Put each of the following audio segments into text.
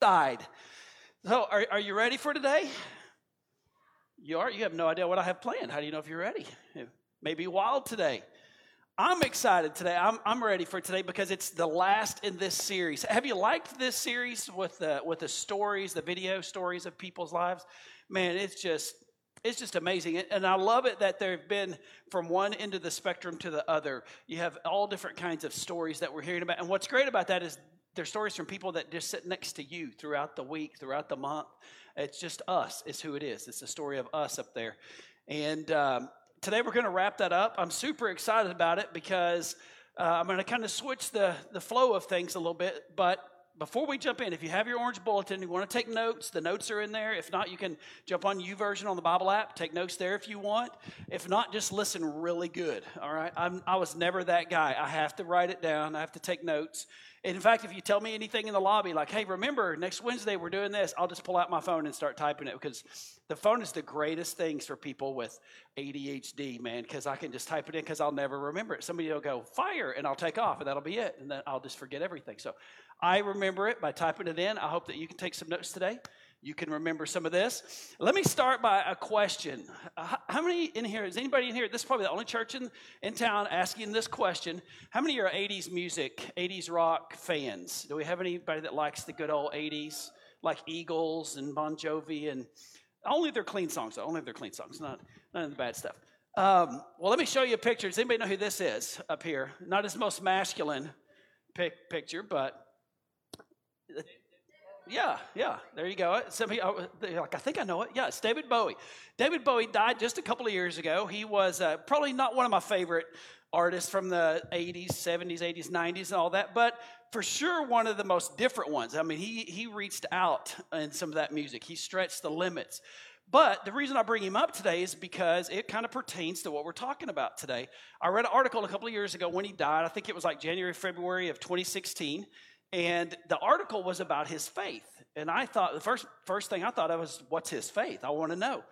died. So, are, are you ready for today? You are? You have no idea what I have planned. How do you know if you're ready? It may be wild today. I'm excited today. I'm, I'm ready for today because it's the last in this series. Have you liked this series with the, with the stories, the video stories of people's lives? Man, it's just it's just amazing. And I love it that there have been from one end of the spectrum to the other. You have all different kinds of stories that we're hearing about. And what's great about that is they're stories from people that just sit next to you throughout the week, throughout the month. It's just us, is who it is. It's the story of us up there. And um, today we're going to wrap that up. I'm super excited about it because uh, I'm going to kind of switch the, the flow of things a little bit. But before we jump in, if you have your orange bulletin, you want to take notes, the notes are in there. If not, you can jump on U YouVersion on the Bible app, take notes there if you want. If not, just listen really good. All right, I'm, I was never that guy. I have to write it down. I have to take notes. And in fact, if you tell me anything in the lobby, like, hey, remember, next Wednesday we're doing this, I'll just pull out my phone and start typing it because the phone is the greatest things for people with ADHD, man, because I can just type it in because I'll never remember it. Somebody will go, fire, and I'll take off, and that'll be it. And then I'll just forget everything. So I remember it by typing it in. I hope that you can take some notes today. You can remember some of this. Let me start by a question. How many in here, is anybody in here? This is probably the only church in, in town asking this question. How many are 80s music, 80s rock fans? Do we have anybody that likes the good old 80s, like Eagles and Bon Jovi and only their clean songs, though. Only their clean songs, not none of the bad stuff. Um, well, let me show you a picture. Does anybody know who this is up here? Not his most masculine pic- picture, but yeah, yeah, there you go. Somebody, oh, like, I think I know it. Yeah, it's David Bowie. David Bowie died just a couple of years ago. He was uh, probably not one of my favorite artists from the 80s, 70s, 80s, 90s, and all that, but for sure one of the most different ones. I mean, he, he reached out in some of that music, he stretched the limits. But the reason I bring him up today is because it kind of pertains to what we're talking about today. I read an article a couple of years ago when he died. I think it was like January, February of 2016. And the article was about his faith. And I thought, the first, first thing I thought of was, what's his faith? I want to know.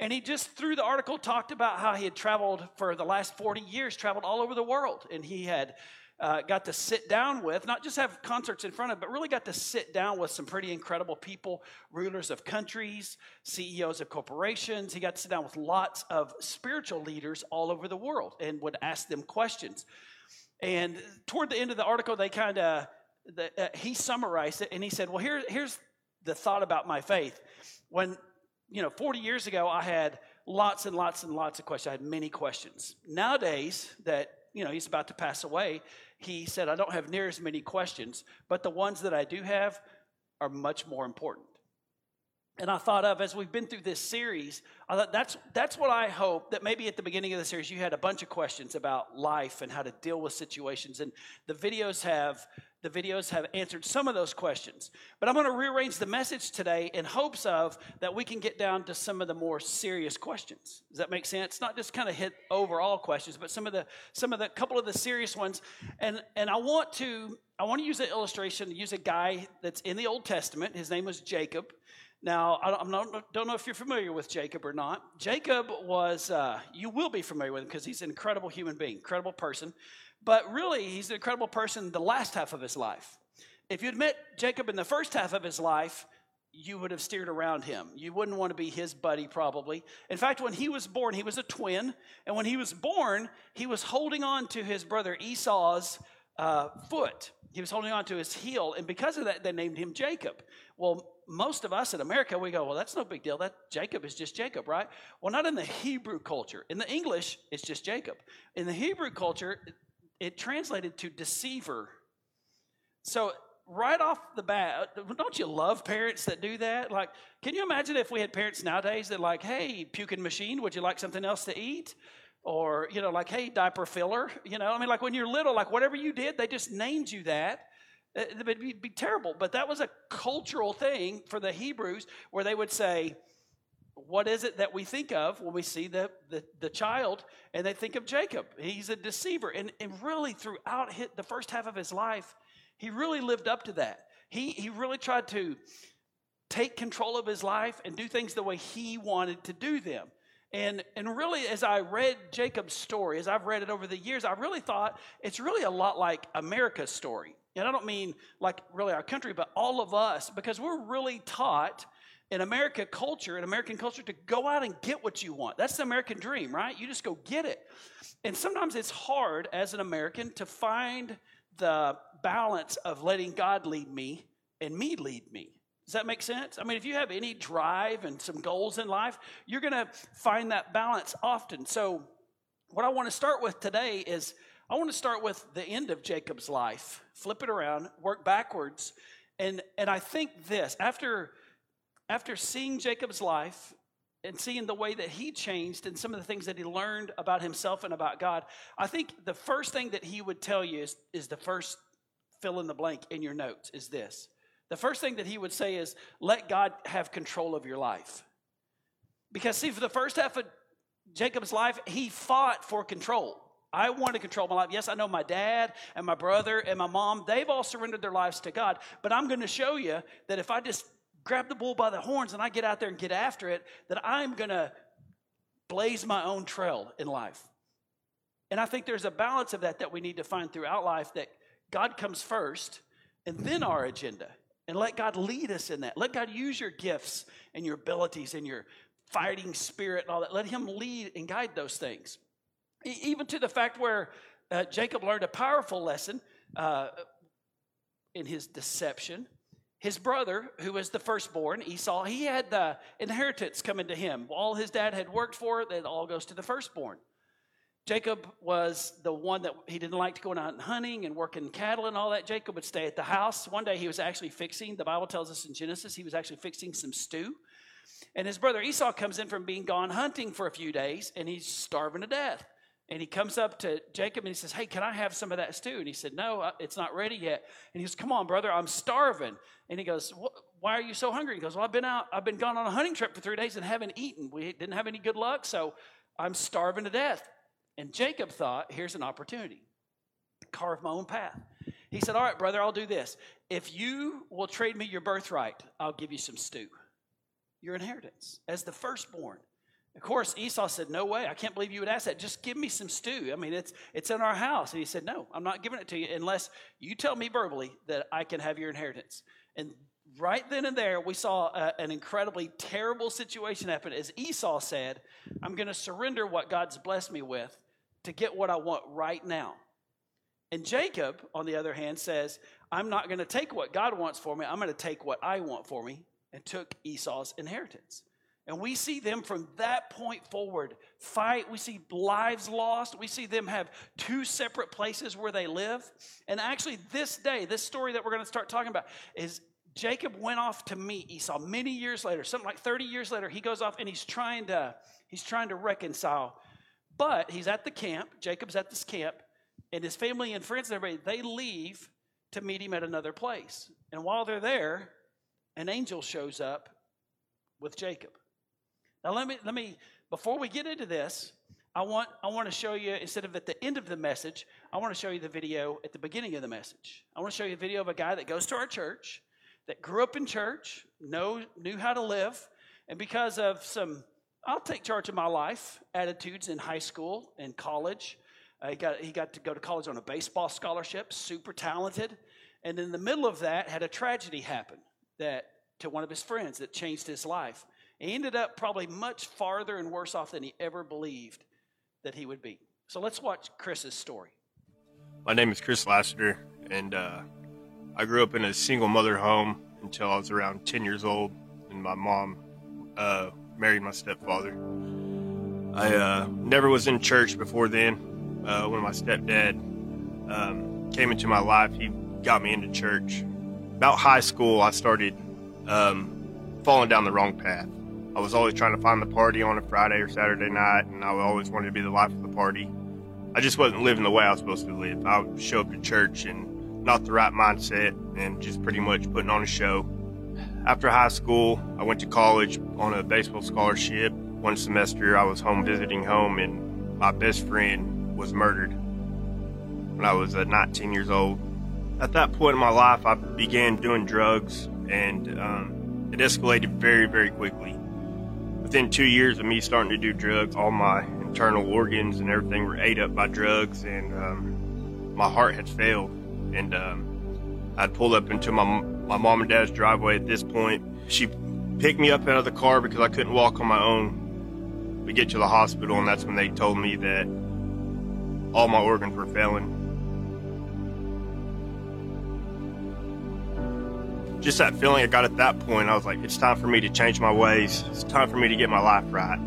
And he just, through the article, talked about how he had traveled for the last 40 years, traveled all over the world. And he had uh, got to sit down with, not just have concerts in front of, but really got to sit down with some pretty incredible people, rulers of countries, CEOs of corporations. He got to sit down with lots of spiritual leaders all over the world and would ask them questions. And toward the end of the article, they kind of the, uh, he summarized it and he said, Well, here, here's the thought about my faith. When, you know, 40 years ago, I had lots and lots and lots of questions. I had many questions. Nowadays, that, you know, he's about to pass away, he said, I don't have near as many questions, but the ones that I do have are much more important. And I thought of as we've been through this series, I thought that's that's what I hope that maybe at the beginning of the series you had a bunch of questions about life and how to deal with situations. And the videos have the videos have answered some of those questions. But I'm going to rearrange the message today in hopes of that we can get down to some of the more serious questions. Does that make sense? Not just kind of hit overall questions, but some of the some of the couple of the serious ones. And and I want to I want to use an illustration, use a guy that's in the Old Testament. His name was Jacob. Now, I don't, know if you're familiar with Jacob or not. Jacob was, uh, you will be familiar with him because he's an incredible human being, incredible person. But really, he's an incredible person the last half of his life. If you'd met Jacob in the first half of his life, you would have steered around him. You wouldn't want to be his buddy, probably. In fact, when he was born, he was a twin. And when he was born, he was holding on to his brother Esau's uh, foot. He was holding on to his heel. And because of that, they named him Jacob. Well, most of us in America, we go, well, that's no big deal. That Jacob is just Jacob, right? Well, not in the Hebrew culture. In the English, it's just Jacob. In the Hebrew culture, it translated to deceiver. So right off the bat, don't you love parents that do that? Like, can you imagine if we had parents nowadays that like, hey, puking machine, would you like something else to eat? Or, you know, like, hey, diaper filler. You know, I mean, like when you're little, like whatever you did, they just named you that. Uh, it would be, be terrible. But that was a cultural thing for the Hebrews where they would say, what is it that we think of when we see the, the, the, child and they think of Jacob? He's a deceiver. And, and really, throughout his, the first half of his life, he really lived up to that. He, he really tried to take control of his life and do things the way he wanted to do them. And, and really, as I read Jacob's story, as I've read it over the years, I really thought it's really a lot like America's story. And I don't mean like really our country, but all of us, because we're really taught in American culture, in American culture, to go out and get what you want. That's the American dream, right? You just go get it. And sometimes it's hard as an American to find the balance of letting God lead me and me lead me. Does that make sense? I mean, if you have any drive and some goals in life, you're going to find that balance often. So, what I want to start with today is I want to start with the end of Jacob's life, flip it around, work backwards. And, and I think this after, after seeing Jacob's life and seeing the way that he changed and some of the things that he learned about himself and about God, I think the first thing that he would tell you is, is the first fill in the blank in your notes is this. The first thing that he would say is, let God have control of your life. Because, see, for the first half of Jacob's life, he fought for control. I want to control my life. Yes, I know my dad and my brother and my mom, they've all surrendered their lives to God. But I'm going to show you that if I just grab the bull by the horns and I get out there and get after it, that I'm going to blaze my own trail in life. And I think there's a balance of that that we need to find throughout life that God comes first and then our agenda. And let God lead us in that. Let God use your gifts and your abilities and your fighting spirit and all that. Let Him lead and guide those things. Even to the fact where uh, Jacob learned a powerful lesson uh, in his deception. His brother, who was the firstborn, Esau, he had the inheritance coming to him. All his dad had worked for, that all goes to the firstborn. Jacob was the one that he didn't like to go out and hunting and working cattle and all that. Jacob would stay at the house. One day he was actually fixing, the Bible tells us in Genesis, he was actually fixing some stew. And his brother Esau comes in from being gone hunting for a few days and he's starving to death. And he comes up to Jacob and he says, Hey, can I have some of that stew? And he said, No, uh, it's not ready yet. And he goes, Come on, brother, I'm starving. And he goes, Why are you so hungry? He goes, Well, I've been out, I've been gone on a hunting trip for three days and haven't eaten. We didn't have any good luck, so I'm starving to death. And Jacob thought, Here's an opportunity carve my own path. He said, All right, brother, I'll do this. If you will trade me your birthright, I'll give you some stew, your inheritance, as the firstborn. Of course, Esau said, No way. I can't believe you would ask that. Just give me some stew. I mean, it's, it's in our house. And he said, No, I'm not giving it to you unless you tell me verbally that I can have your inheritance. And right then and there, we saw a, an incredibly terrible situation happen. As Esau said, I'm going to surrender what God's blessed me with to get what I want right now. And Jacob, on the other hand, says, I'm not going to take what God wants for me. I'm going to take what I want for me, and took Esau's inheritance. And we see them from that point forward fight. We see lives lost. We see them have two separate places where they live. And actually, this day, this story that we're going to start talking about is Jacob went off to meet Esau many years later, something like 30 years later. He goes off and he's trying to he's trying to reconcile. But he's at the camp. Jacob's at this camp, and his family and friends and everybody they leave to meet him at another place. And while they're there, an angel shows up with Jacob. Now let me let me before we get into this, I want I want to show you instead of at the end of the message, I want to show you the video at the beginning of the message. I want to show you a video of a guy that goes to our church, that grew up in church, know knew how to live, and because of some I'll take charge of my life attitudes in high school and college. Uh, he got he got to go to college on a baseball scholarship, super talented, and in the middle of that had a tragedy happen that to one of his friends that changed his life. He ended up probably much farther and worse off than he ever believed that he would be. So let's watch Chris's story. My name is Chris Lassiter, and uh, I grew up in a single mother home until I was around 10 years old, and my mom uh, married my stepfather. I uh, never was in church before then. Uh, when my stepdad um, came into my life, he got me into church. About high school, I started um, falling down the wrong path. I was always trying to find the party on a Friday or Saturday night, and I always wanted to be the life of the party. I just wasn't living the way I was supposed to live. I would show up to church and not the right mindset and just pretty much putting on a show. After high school, I went to college on a baseball scholarship. One semester, I was home visiting home, and my best friend was murdered when I was uh, 19 years old. At that point in my life, I began doing drugs, and um, it escalated very, very quickly within two years of me starting to do drugs, all my internal organs and everything were ate up by drugs, and um, my heart had failed. And um, I'd pulled up into my my mom and dad's driveway at this point. She picked me up out of the car because I couldn't walk on my own. We get to the hospital, and that's when they told me that all my organs were failing. Just that feeling I got at that point, I was like, it's time for me to change my ways. It's time for me to get my life right.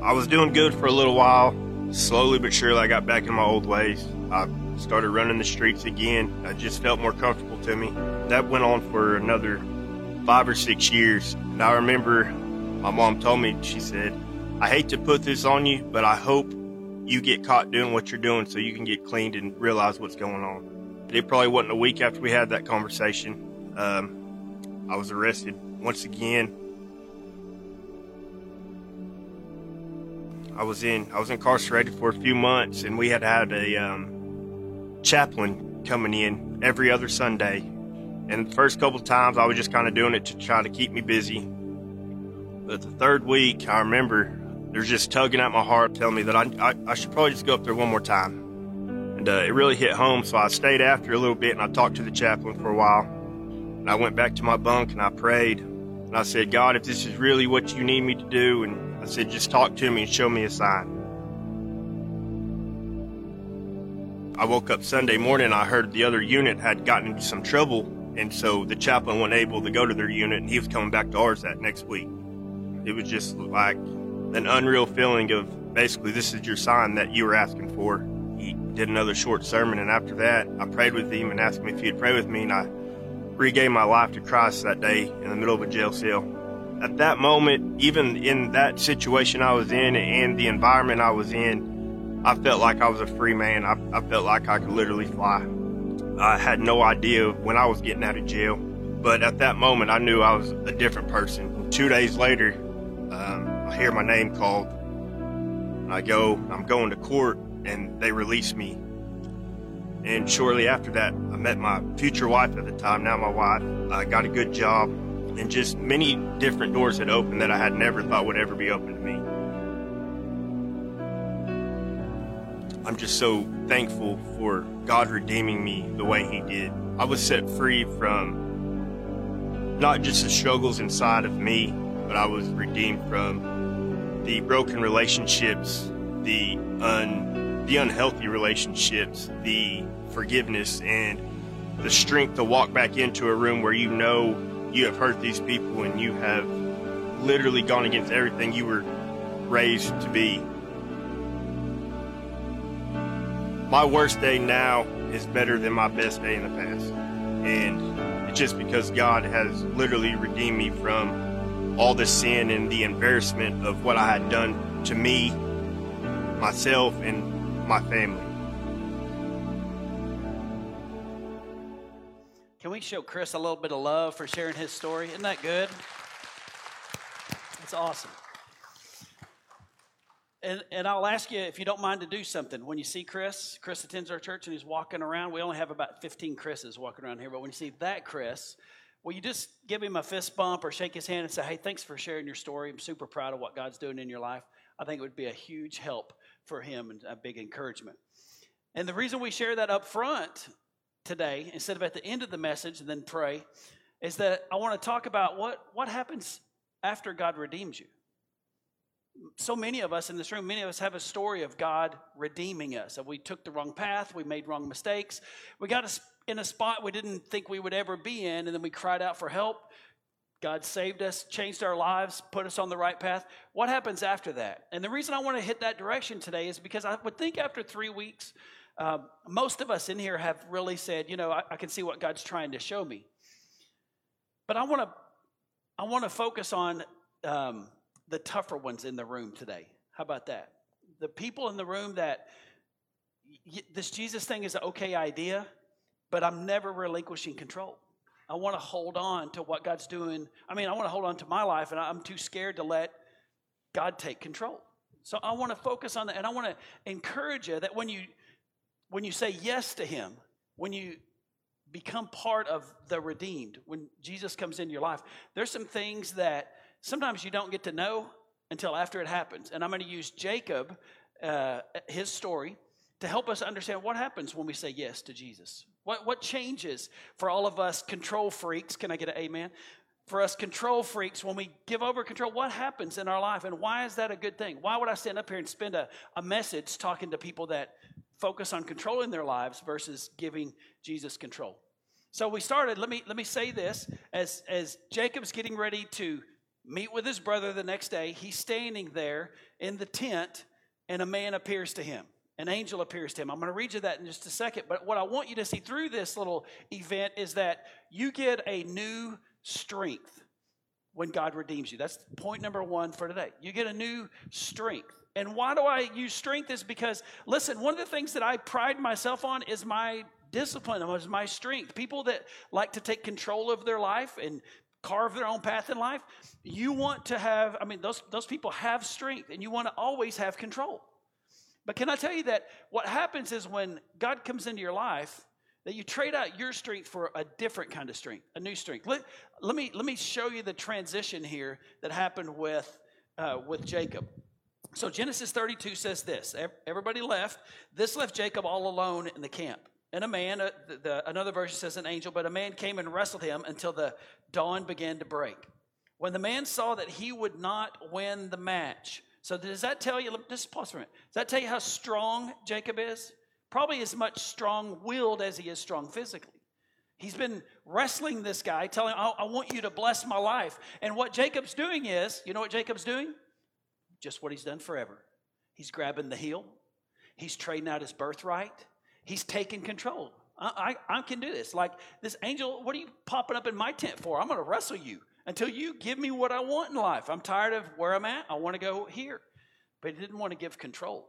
I was doing good for a little while. Slowly but surely, I got back in my old ways. I started running the streets again. I just felt more comfortable to me. That went on for another five or six years. And I remember my mom told me, she said, I hate to put this on you, but I hope you get caught doing what you're doing so you can get cleaned and realize what's going on. It probably wasn't a week after we had that conversation. Um, I was arrested once again. I was in I was incarcerated for a few months, and we had had a um, chaplain coming in every other Sunday. And the first couple of times, I was just kind of doing it to try to keep me busy. But the third week, I remember there's just tugging at my heart, telling me that I, I, I should probably just go up there one more time. And uh, it really hit home, so I stayed after a little bit and I talked to the chaplain for a while. And I went back to my bunk and I prayed. And I said, God, if this is really what you need me to do, and I said, just talk to me and show me a sign. I woke up Sunday morning. I heard the other unit had gotten into some trouble, and so the chaplain wasn't able to go to their unit, and he was coming back to ours that next week. It was just like an unreal feeling of basically this is your sign that you were asking for. He did another short sermon, and after that, I prayed with him and asked him if he'd pray with me, and I regave my life to Christ that day in the middle of a jail cell. At that moment, even in that situation I was in and the environment I was in, I felt like I was a free man. I, I felt like I could literally fly. I had no idea when I was getting out of jail, but at that moment, I knew I was a different person. Two days later, um, I hear my name called. I go, I'm going to court, and they release me. And shortly after that, I met my future wife at the time, now my wife. I got a good job, and just many different doors had opened that I had never thought would ever be open to me. I'm just so thankful for God redeeming me the way He did. I was set free from not just the struggles inside of me, but I was redeemed from the broken relationships, the un, the unhealthy relationships, the forgiveness, and the strength to walk back into a room where you know you have hurt these people and you have literally gone against everything you were raised to be. My worst day now is better than my best day in the past. And it's just because God has literally redeemed me from all the sin and the embarrassment of what I had done to me, myself, and my family. Can we show Chris a little bit of love for sharing his story? Isn't that good? It's awesome. And, and I'll ask you if you don't mind to do something. When you see Chris, Chris attends our church and he's walking around. We only have about 15 Chris's walking around here, but when you see that Chris, will you just give him a fist bump or shake his hand and say, hey, thanks for sharing your story. I'm super proud of what God's doing in your life. I think it would be a huge help for him and a big encouragement. And the reason we share that up front today, instead of at the end of the message and then pray, is that I want to talk about what, what happens after God redeems you so many of us in this room, many of us have a story of God redeeming us. we took the wrong path, we made wrong mistakes, we got in a spot we didn't think we would ever be in, and then we cried out for help. God saved us, changed our lives, put us on the right path. What happens after that? And the reason I want to hit that direction today is because I would think after three weeks, uh, most of us in here have really said, you know, I, I can see what God's trying to show me. But I want to, I want to focus on um, the tougher ones in the room today. How about that? The people in the room that this Jesus thing is an okay idea, but I'm never relinquishing control. I want to hold on to what God's doing. I mean, I want to hold on to my life, and I'm too scared to let God take control. So I want to focus on that, and I want to encourage you that when you when you say yes to Him, when you become part of the redeemed, when Jesus comes into your life, there's some things that sometimes you don't get to know until after it happens. And I'm going to use Jacob, uh, his story, to help us understand what happens when we say yes to Jesus. What, what changes for all of us control freaks? Can I get an amen? For us control freaks, when we give over control, what happens in our life and why is that a good thing? Why would I stand up here and spend a, a message talking to people that focus on controlling their lives versus giving Jesus control? So we started, let me let me say this as as Jacob's getting ready to meet with his brother the next day, he's standing there in the tent and a man appears to him. An angel appears to him. I'm going to read you that in just a second, but what I want you to see through this little event is that you get a new strength when God redeems you. That's point number 1 for today. You get a new strength. And why do I use strength is because listen, one of the things that I pride myself on is my discipline was my strength. People that like to take control of their life and carve their own path in life, you want to have, I mean, those, those people have strength and you want to always have control. But can I tell you that what happens is when God comes into your life, that you trade out your strength for a different kind of strength, a new strength. Let, let, me, let me show you the transition here that happened with, uh, with Jacob. So Genesis 32 says this Everybody left. This left Jacob all alone in the camp. And a man, uh, the, the, another version says an angel, but a man came and wrestled him until the dawn began to break. When the man saw that he would not win the match, so does that tell you, just pause for a minute, does that tell you how strong Jacob is? Probably as much strong willed as he is strong physically. He's been wrestling this guy, telling him, I, I want you to bless my life. And what Jacob's doing is, you know what Jacob's doing? Just what he's done forever. He's grabbing the heel, he's trading out his birthright, He's taking control. I, I, I, can do this. Like this angel, what are you popping up in my tent for? I'm going to wrestle you until you give me what I want in life. I'm tired of where I'm at. I want to go here. But he didn't want to give control.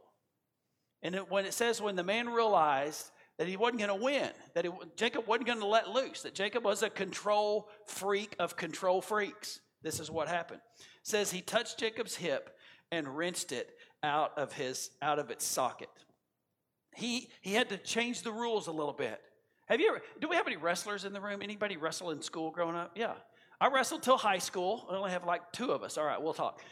And it, when it says, when the man realized that he wasn't going to win, that it, Jacob wasn't going to let loose, that Jacob was a control freak of control freaks, this is what happened. It says he touched Jacob's hip and wrenched it out of his out of its socket he, he had to change the rules a little bit. Have you ever, do we have any wrestlers in the room? Anybody wrestle in school growing up? Yeah. I wrestled till high school. I only have like two of us. All right, we'll talk.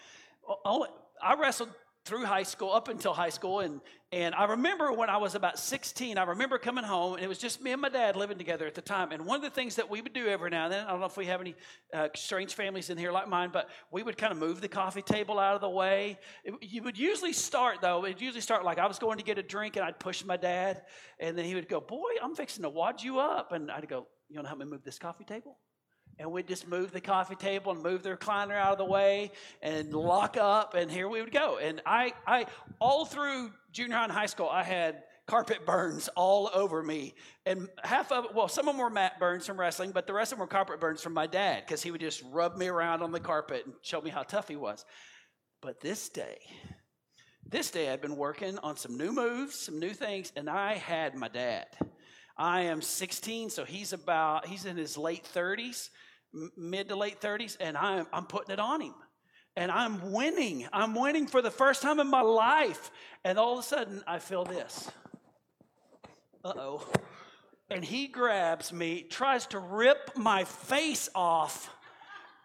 I wrestled through high school, up until high school. And, and I remember when I was about 16, I remember coming home, and it was just me and my dad living together at the time. And one of the things that we would do every now and then, I don't know if we have any uh, strange families in here like mine, but we would kind of move the coffee table out of the way. It, you would usually start, though, it usually start like I was going to get a drink, and I'd push my dad, and then he would go, Boy, I'm fixing to wad you up. And I'd go, You want to help me move this coffee table? And we'd just move the coffee table and move the recliner out of the way and lock up and here we would go. And i i all through junior high and high school i had carpet burns all over me. And half of it well some of them were mat burns from wrestling but the rest of them were carpet burns from my dad because he would just rub me around on the carpet and show me how tough he was. But this day this day i'd been working on some new moves some new things and i had my dad I am 16, so he's about, he's in his late 30s, mid to late 30s, and I'm, I'm putting it on him. And I'm winning. I'm winning for the first time in my life. And all of a sudden, I feel this. Uh oh. And he grabs me, tries to rip my face off,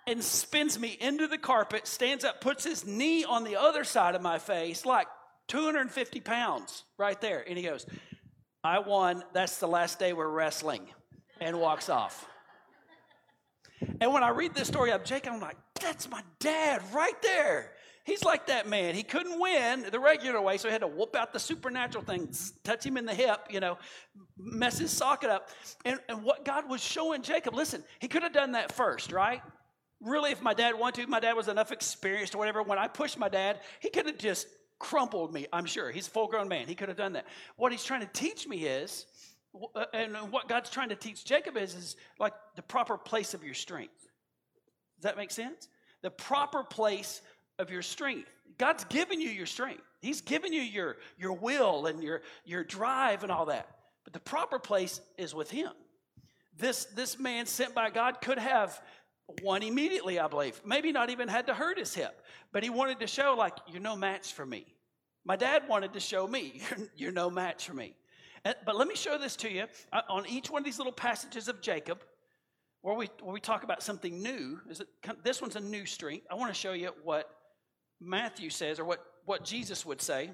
and spins me into the carpet, stands up, puts his knee on the other side of my face, like 250 pounds right there. And he goes, I won. That's the last day we're wrestling. And walks off. And when I read this story of Jacob, I'm like, that's my dad right there. He's like that man. He couldn't win the regular way, so he had to whoop out the supernatural thing, touch him in the hip, you know, mess his socket up. And, and what God was showing Jacob, listen, he could have done that first, right? Really, if my dad wanted to, my dad was enough experienced or whatever. When I pushed my dad, he could have just crumpled me, I'm sure. He's a full grown man. He could have done that. What he's trying to teach me is, uh, and what God's trying to teach Jacob is, is like the proper place of your strength. Does that make sense? The proper place of your strength. God's given you your strength. He's given you your, your will and your, your drive and all that. But the proper place is with Him. This, this man sent by God could have won immediately, I believe. Maybe not even had to hurt his hip, but he wanted to show, like, you're no match for me. My dad wanted to show me, you're, you're no match for me. But let me show this to you uh, on each one of these little passages of Jacob, where we, where we talk about something new. Is it, this one's a new strength. I want to show you what Matthew says, or what, what Jesus would say.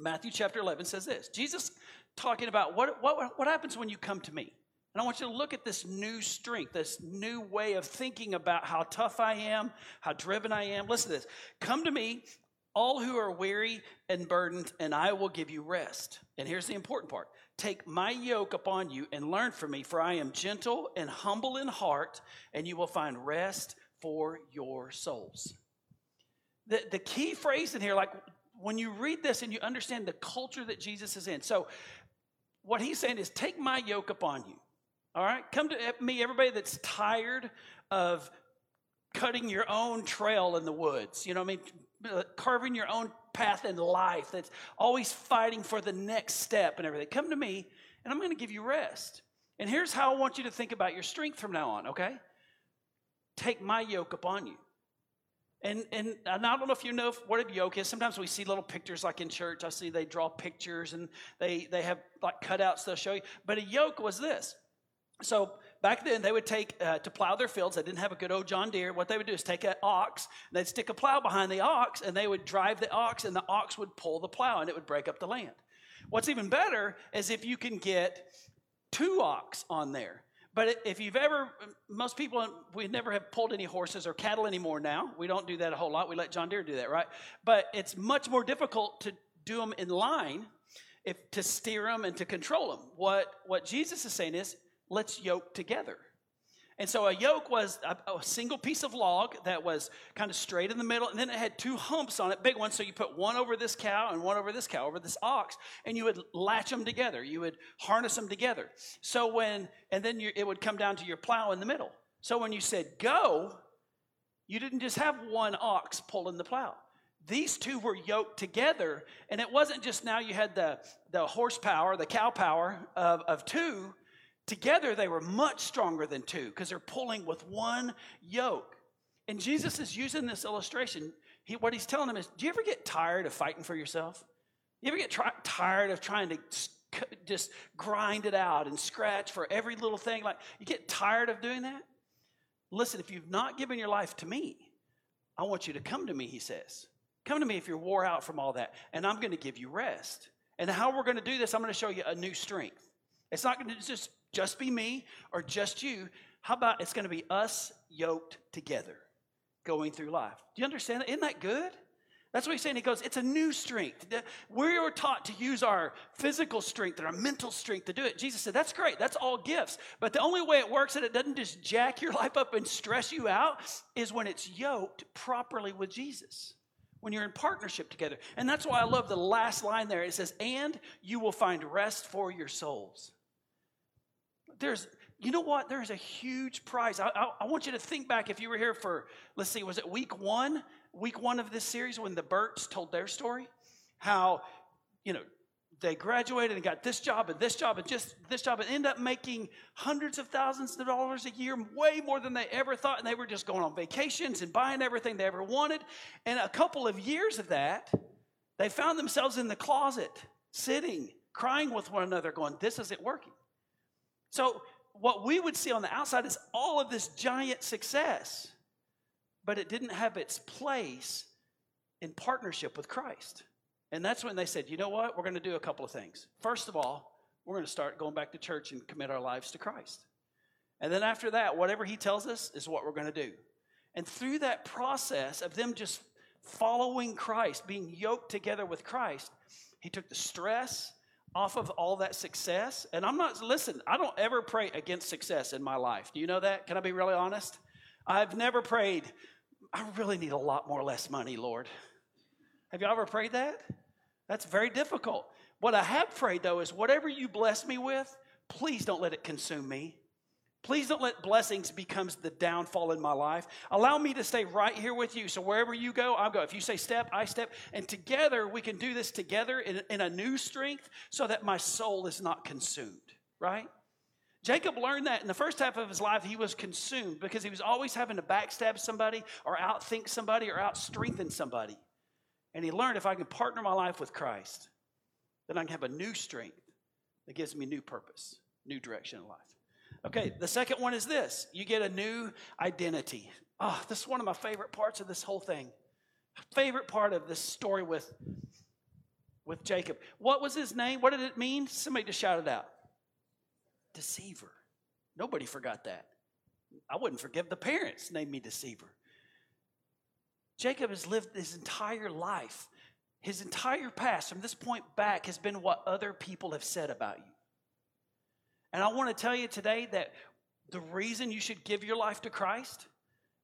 Matthew chapter 11 says this Jesus talking about what, what, what happens when you come to me. And I want you to look at this new strength, this new way of thinking about how tough I am, how driven I am. Listen to this. Come to me, all who are weary and burdened, and I will give you rest. And here's the important part Take my yoke upon you and learn from me, for I am gentle and humble in heart, and you will find rest for your souls. The, the key phrase in here, like when you read this and you understand the culture that Jesus is in. So, what he's saying is, take my yoke upon you. All right? Come to me, everybody that's tired of cutting your own trail in the woods. You know what I mean? Uh, carving your own path in life that's always fighting for the next step and everything. Come to me, and I'm going to give you rest. And here's how I want you to think about your strength from now on, okay? Take my yoke upon you. And, and I don't know if you know what a yoke is. Sometimes we see little pictures, like in church. I see they draw pictures and they, they have like cutouts they'll show you. But a yoke was this so back then, they would take uh, to plow their fields. They didn't have a good old John Deere. What they would do is take an ox, they'd stick a plow behind the ox, and they would drive the ox, and the ox would pull the plow, and it would break up the land. What's even better is if you can get two ox on there. But if you've ever, most people, we never have pulled any horses or cattle anymore now. We don't do that a whole lot. We let John Deere do that, right? But it's much more difficult to do them in line if to steer them and to control them. What, what Jesus is saying is, let's yoke together. And so a yoke was a, a, single piece of log that was kind of straight in the middle, and then it had two humps on it, big ones. So you put one over this cow and one over this cow, over this ox, and you would latch them together. You would harness them together. So when, and then you, it would come down to your plow in the middle. So when you said go, you didn't just have one ox pulling the plow. These two were yoked together, and it wasn't just now you had the, the horsepower, the cow power of, of two Together, they were much stronger than two because they're pulling with one yoke. And Jesus is using this illustration. He, what he's telling them is Do you ever get tired of fighting for yourself? You ever get tired of trying to just grind it out and scratch for every little thing? Like, you get tired of doing that? Listen, if you've not given your life to me, I want you to come to me, he says. Come to me if you're wore out from all that, and I'm going to give you rest. And how we're going to do this, I'm going to show you a new strength. It's not going to just just be me or just you. How about it's going to be us yoked together going through life? Do you understand that? Isn't that good? That's what he's saying. He goes, it's a new strength. We are taught to use our physical strength and our mental strength to do it. Jesus said, that's great. That's all gifts. But the only way it works and it doesn't just jack your life up and stress you out is when it's yoked properly with Jesus. When you're in partnership together. And that's why I love the last line there. It says, and you will find rest for your souls there's, you know what? There's a huge prize. I, I, I, want you to think back if you were here for, let's see, was it week one? Week one of this series when the Burts told their story? How, you know, they graduated and got this job and this job and just this job and end up making hundreds of thousands of dollars a year, way more than they ever thought. And they were just going on vacations and buying everything they ever wanted. And a couple of years of that, they found themselves in the closet, sitting, crying with one another, going, This isn't working. So, what we would see on the outside is all of this giant success, but it didn't have its place in partnership with Christ. And that's when they said, you know what? We're going to do a couple of things. First of all, we're going to start going back to church and commit our lives to Christ. And then after that, whatever He tells us is what we're going to do. And through that process of them just following Christ, being yoked together with Christ, He took the stress, off of all that success. And I'm not, listen, I don't ever pray against success in my life. Do you know that? Can I be really honest? I've never prayed, I really need a lot more less money, Lord. Have you ever prayed that? That's very difficult. What I have prayed, though, is whatever you bless me with, please don't let it consume me. Please don't let blessings become the downfall in my life. Allow me to stay right here with you. So wherever you go, I'll go. If you say step, I step. And together, we can do this together in, in a new strength so that my soul is not consumed, right? Jacob learned that in the first half of his life, he was consumed because he was always having to backstab somebody or outthink somebody or outstrengthen somebody. And he learned if I can partner my life with Christ, then I can have a new strength that gives me new purpose, new direction in life. Okay, the second one is this you get a new identity. Oh, this is one of my favorite parts of this whole thing. Favorite part of this story with with Jacob. What was his name? What did it mean? Somebody just shout it out. Deceiver. Nobody forgot that. I wouldn't forgive the parents named me deceiver. Jacob has lived his entire life, his entire past from this point back has been what other people have said about you. And I want to tell you today that the reason you should give your life to Christ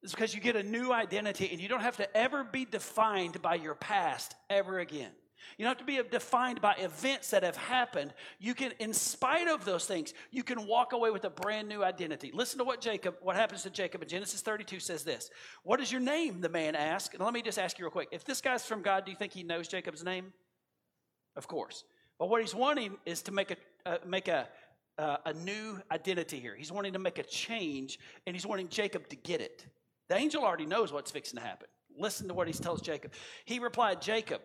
is because you get a new identity and you don't have to ever be defined by your past ever again. You don't have to be defined by events that have happened. You can, in spite of those things, you can walk away with a brand new identity. Listen to what Jacob, what happens to Jacob in Genesis 32 says this. What is your name? The man asked. And let me just ask you real quick. If this guy's from God, do you think he knows Jacob's name? Of course. But what he's wanting is to make a, uh, make a, uh, a new identity here. He's wanting to make a change, and he's wanting Jacob to get it. The angel already knows what's fixing to happen. Listen to what he tells Jacob. He replied, Jacob,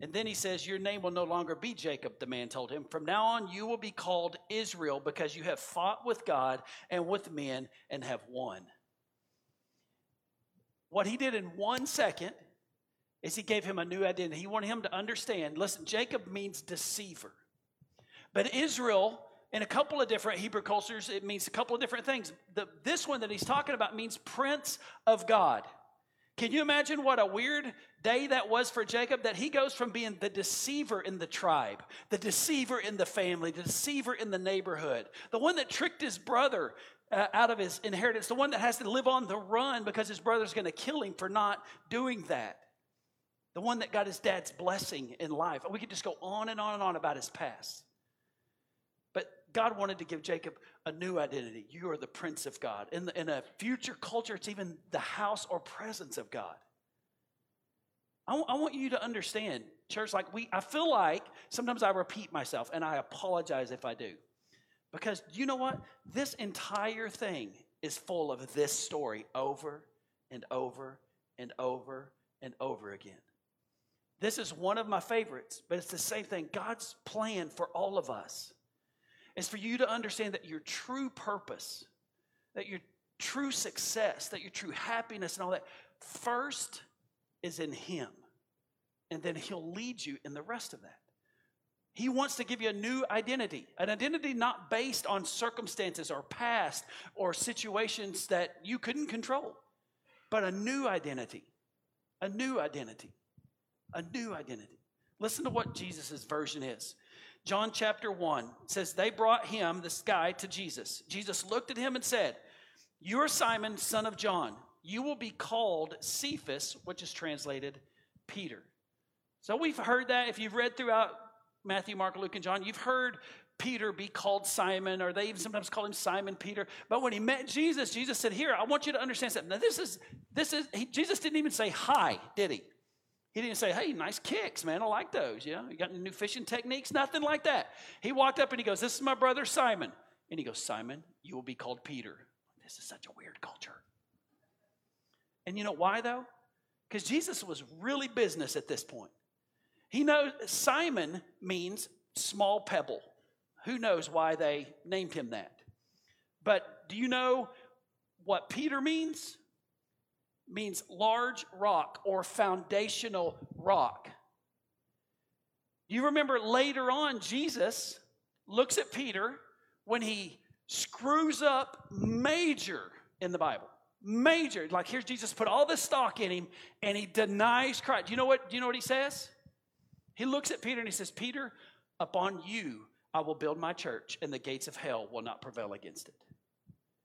and then he says, Your name will no longer be Jacob, the man told him. From now on, you will be called Israel because you have fought with God and with men and have won. What he did in one second is he gave him a new identity. He wanted him to understand listen, Jacob means deceiver. But Israel, in a couple of different Hebrew cultures, it means a couple of different things. The, this one that he's talking about means prince of God. Can you imagine what a weird day that was for Jacob? That he goes from being the deceiver in the tribe, the deceiver in the family, the deceiver in the neighborhood, the one that tricked his brother uh, out of his inheritance, the one that has to live on the run because his brother's going to kill him for not doing that, the one that got his dad's blessing in life. We could just go on and on and on about his past. God wanted to give Jacob a new identity. You are the prince of God. In, the, in a future culture, it's even the house or presence of God. I, w- I want you to understand, church, like we, I feel like sometimes I repeat myself, and I apologize if I do. Because you know what? This entire thing is full of this story over and over and over and over again. This is one of my favorites, but it's the same thing. God's plan for all of us is for you to understand that your true purpose, that your true success, that your true happiness and all that, first is in Him. And then He'll lead you in the rest of that. He wants to give you a new identity, an identity not based on circumstances or past or situations that you couldn't control, but a new identity, a new identity, a new identity. Listen to what Jesus' version is. John chapter 1 says, They brought him, this guy, to Jesus. Jesus looked at him and said, You are Simon, son of John. You will be called Cephas, which is translated Peter. So we've heard that. If you've read throughout Matthew, Mark, Luke, and John, you've heard Peter be called Simon, or they even sometimes call him Simon Peter. But when he met Jesus, Jesus said, Here, I want you to understand something. Now, this is, this is, he, Jesus didn't even say hi, did he? He didn't say, hey, nice kicks, man. I like those. Yeah. You got any new fishing techniques? Nothing like that. He walked up and he goes, This is my brother Simon. And he goes, Simon, you will be called Peter. This is such a weird culture. And you know why, though? Because Jesus was really business at this point. He knows Simon means small pebble. Who knows why they named him that? But do you know what Peter means? Means large rock or foundational rock. You remember later on, Jesus looks at Peter when he screws up major in the Bible. Major. Like here's Jesus put all this stock in him and he denies Christ. Do you know what, do you know what he says? He looks at Peter and he says, Peter, upon you I will build my church, and the gates of hell will not prevail against it.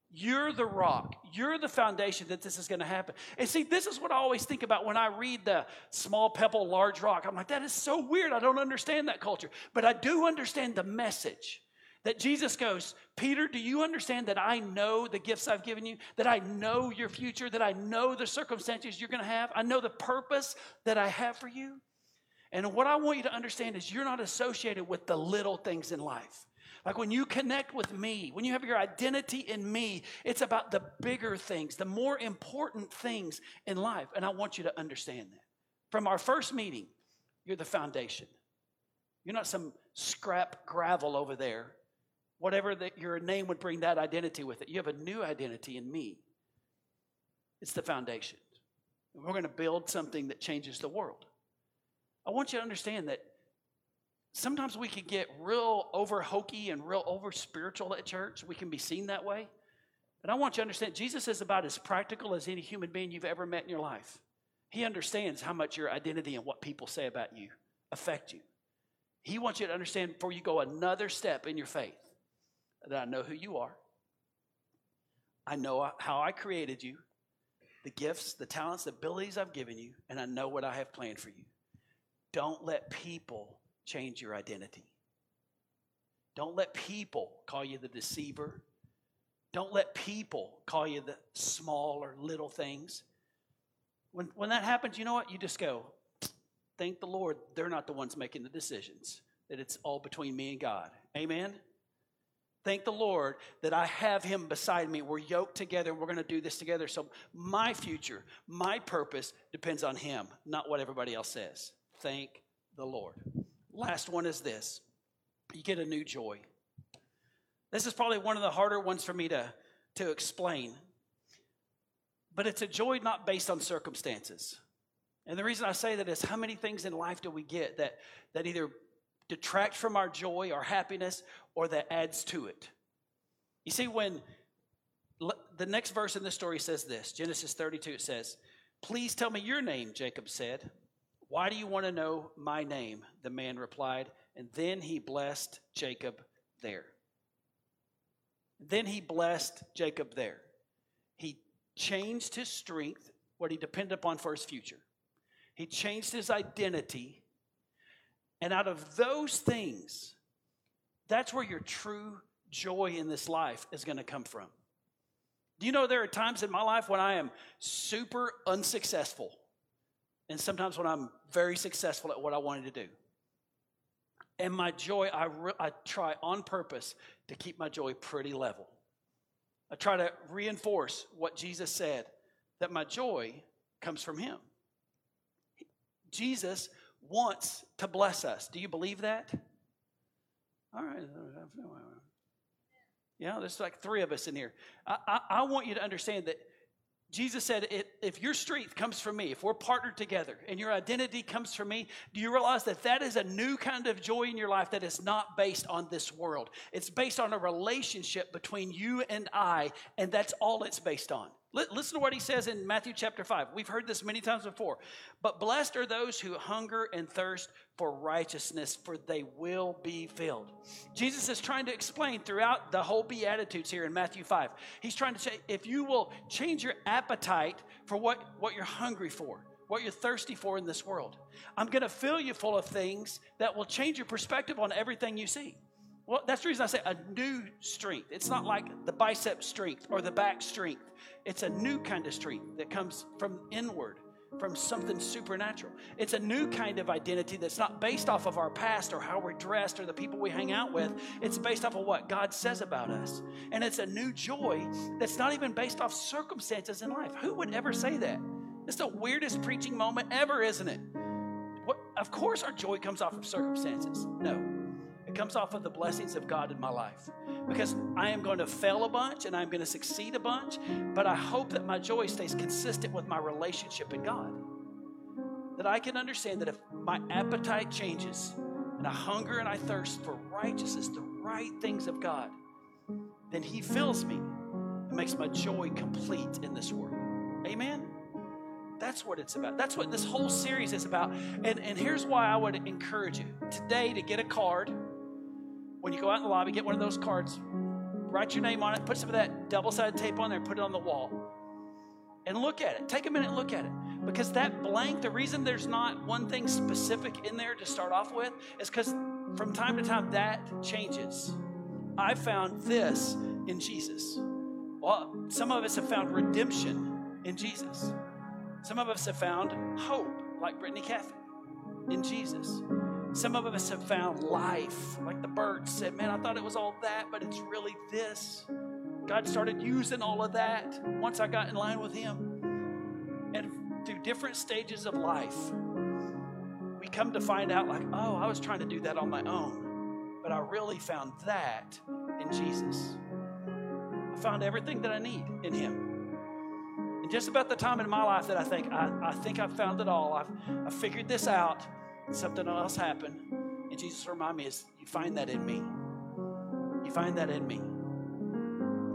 You're the rock. You're the foundation that this is going to happen. And see, this is what I always think about when I read the small pebble, large rock. I'm like, that is so weird. I don't understand that culture. But I do understand the message that Jesus goes, Peter, do you understand that I know the gifts I've given you? That I know your future? That I know the circumstances you're going to have? I know the purpose that I have for you? And what I want you to understand is you're not associated with the little things in life. Like when you connect with me, when you have your identity in me, it's about the bigger things, the more important things in life. And I want you to understand that. From our first meeting, you're the foundation. You're not some scrap gravel over there. Whatever that your name would bring that identity with it. You have a new identity in me. It's the foundation. We're going to build something that changes the world. I want you to understand that sometimes we can get real over hokey and real over spiritual at church. We can be seen that way. And I want you to understand Jesus is about as practical as any human being you've ever met in your life. He understands how much your identity and what people say about you affect you. He wants you to understand before you go another step in your faith that I know who you are. I know how I created you, the gifts, the talents, the abilities I've given you, and I know what I have planned for you. Don't let people change your identity. Don't let people call you the deceiver. Don't let people call you the small or little things. When, when that happens, you know what? You just go, thank the Lord, they're not the ones making the decisions, that it's all between me and God. Amen? Thank the Lord that I have Him beside me. We're yoked together. We're going to do this together. So my future, my purpose depends on Him, not what everybody else says. Thank the Lord. Last one is this you get a new joy. This is probably one of the harder ones for me to, to explain. But it's a joy not based on circumstances. And the reason I say that is how many things in life do we get that, that either detract from our joy or happiness or that adds to it. You see, when the next verse in this story says this Genesis 32, it says, Please tell me your name, Jacob said. Why do you want to know my name? The man replied. And then he blessed Jacob there. Then he blessed Jacob there. He changed his strength, what he depended upon for his future. He changed his identity and out of those things, that's where your true joy in this life is going to come from. Do you know there are times in my life when I am super unsuccessful, and sometimes when I'm very successful at what I wanted to do? And my joy, I, re- I try on purpose to keep my joy pretty level. I try to reinforce what Jesus said that my joy comes from Him. Jesus wants to bless us. Do you believe that? All right. Yeah, there's like three of us in here. I, I, I want you to understand that Jesus said, if your strength comes from me, if we're partnered together and your identity comes from me, do you realize that that is a new kind of joy in your life that is not based on this world? It's based on a relationship between you and I, and that's all it's based on. Listen to what he says in Matthew chapter 5. We've heard this many times before. But blessed are those who hunger and thirst for righteousness, for they will be filled. Jesus is trying to explain throughout the whole Beatitudes here in Matthew 5. He's trying to say if you will change your appetite for what, what you're hungry for, what you're thirsty for in this world, I'm going to fill you full of things that will change your perspective on everything you see. Well, that's the reason I say a new strength. It's not like the bicep strength or the back strength. It's a new kind of strength that comes from inward, from something supernatural. It's a new kind of identity that's not based off of our past or how we're dressed or the people we hang out with. It's based off of what God says about us. And it's a new joy that's not even based off circumstances in life. Who would ever say that? It's the weirdest preaching moment ever, isn't it? What, of course, our joy comes off of circumstances. No. Comes off of the blessings of God in my life. Because I am going to fail a bunch and I'm going to succeed a bunch, but I hope that my joy stays consistent with my relationship in God. That I can understand that if my appetite changes and I hunger and I thirst for righteousness, the right things of God, then He fills me and makes my joy complete in this world. Amen? That's what it's about. That's what this whole series is about. And, and here's why I would encourage you today to get a card when you go out in the lobby, get one of those cards, write your name on it, put some of that double sided tape on there, put it on the wall, and look at it. Take a minute and look at it. Because that blank, the reason there's not one thing specific in there to start off with is because from time to time that changes. I found this in Jesus. Well, some of us have found redemption in Jesus. Some of us have found hope, like Brittany Cathy, in Jesus. Some of us have found life, like the birds said, Man, I thought it was all that, but it's really this. God started using all of that once I got in line with Him. And through different stages of life, we come to find out, like, oh, I was trying to do that on my own, but I really found that in Jesus. I found everything that I need in Him. And just about the time in my life that I think I, I think I've found it all, I've, I've figured this out something else happened. And Jesus remind me is you find that in me. You find that in me.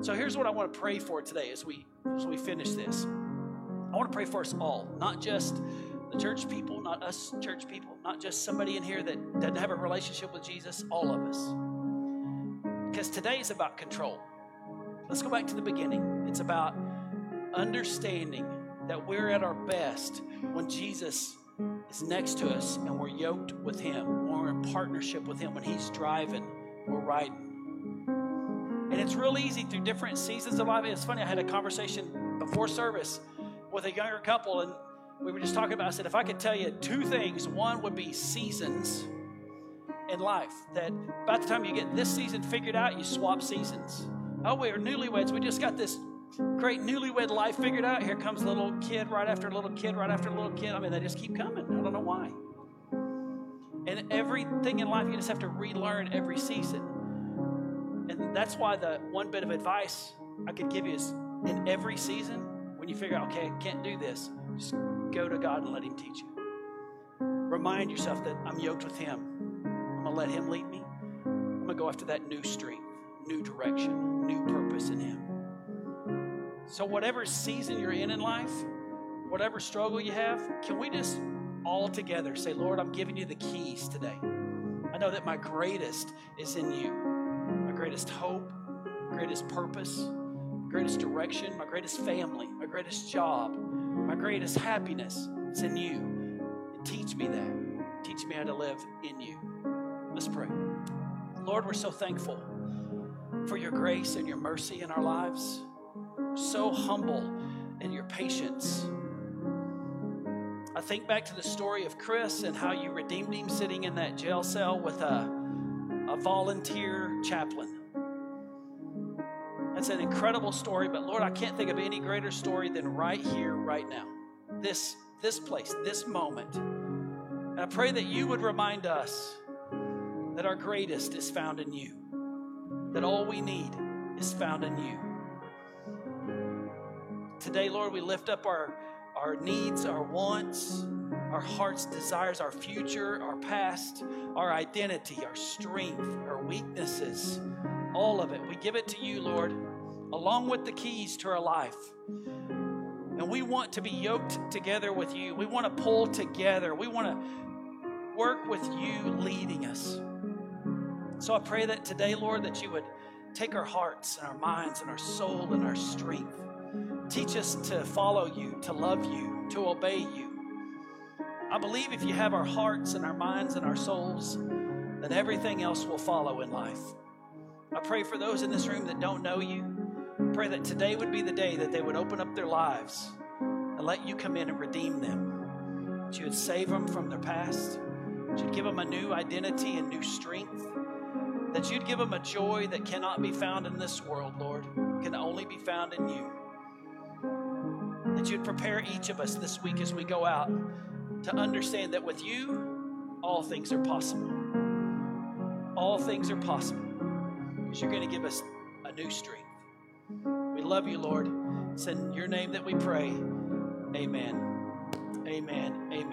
So here's what I want to pray for today as we as we finish this. I want to pray for us all, not just the church people, not us church people, not just somebody in here that doesn't have a relationship with Jesus, all of us. Because today is about control. Let's go back to the beginning. It's about understanding that we're at our best when Jesus is next to us and we're yoked with Him, we're in partnership with Him, when He's driving, we're riding. And it's real easy through different seasons of life. It's funny, I had a conversation before service with a younger couple, and we were just talking about. I said, if I could tell you two things, one would be seasons in life. That by the time you get this season figured out, you swap seasons. Oh, we are newlyweds. We just got this great newlywed life figured out. Here comes a little kid right after a little kid, right after a little kid. I mean, they just keep coming. I don't know why. And everything in life, you just have to relearn every season. And that's why the one bit of advice I could give you is in every season, when you figure out, okay, I can't do this, just go to God and let Him teach you. Remind yourself that I'm yoked with Him. I'm going to let Him lead me. I'm going to go after that new strength, new direction, new purpose in Him. So, whatever season you're in in life, whatever struggle you have, can we just all together say, Lord, I'm giving you the keys today? I know that my greatest is in you. My greatest hope, greatest purpose, greatest direction, my greatest family, my greatest job, my greatest happiness is in you. And teach me that. Teach me how to live in you. Let's pray. Lord, we're so thankful for your grace and your mercy in our lives. So humble in your patience. I think back to the story of Chris and how you redeemed him sitting in that jail cell with a, a volunteer chaplain. That's an incredible story, but Lord, I can't think of any greater story than right here, right now. This, this place, this moment. And I pray that you would remind us that our greatest is found in you, that all we need is found in you. Today, Lord, we lift up our, our needs, our wants, our heart's desires, our future, our past, our identity, our strength, our weaknesses, all of it. We give it to you, Lord, along with the keys to our life. And we want to be yoked together with you. We want to pull together. We want to work with you leading us. So I pray that today, Lord, that you would take our hearts and our minds and our soul and our strength. Teach us to follow you, to love you, to obey you. I believe if you have our hearts and our minds and our souls, then everything else will follow in life. I pray for those in this room that don't know you. I pray that today would be the day that they would open up their lives and let you come in and redeem them. That you would save them from their past. That you'd give them a new identity and new strength. That you'd give them a joy that cannot be found in this world, Lord, can only be found in you. That you'd prepare each of us this week as we go out to understand that with you, all things are possible. All things are possible because you're going to give us a new strength. We love you, Lord. It's in your name that we pray. Amen. Amen. Amen.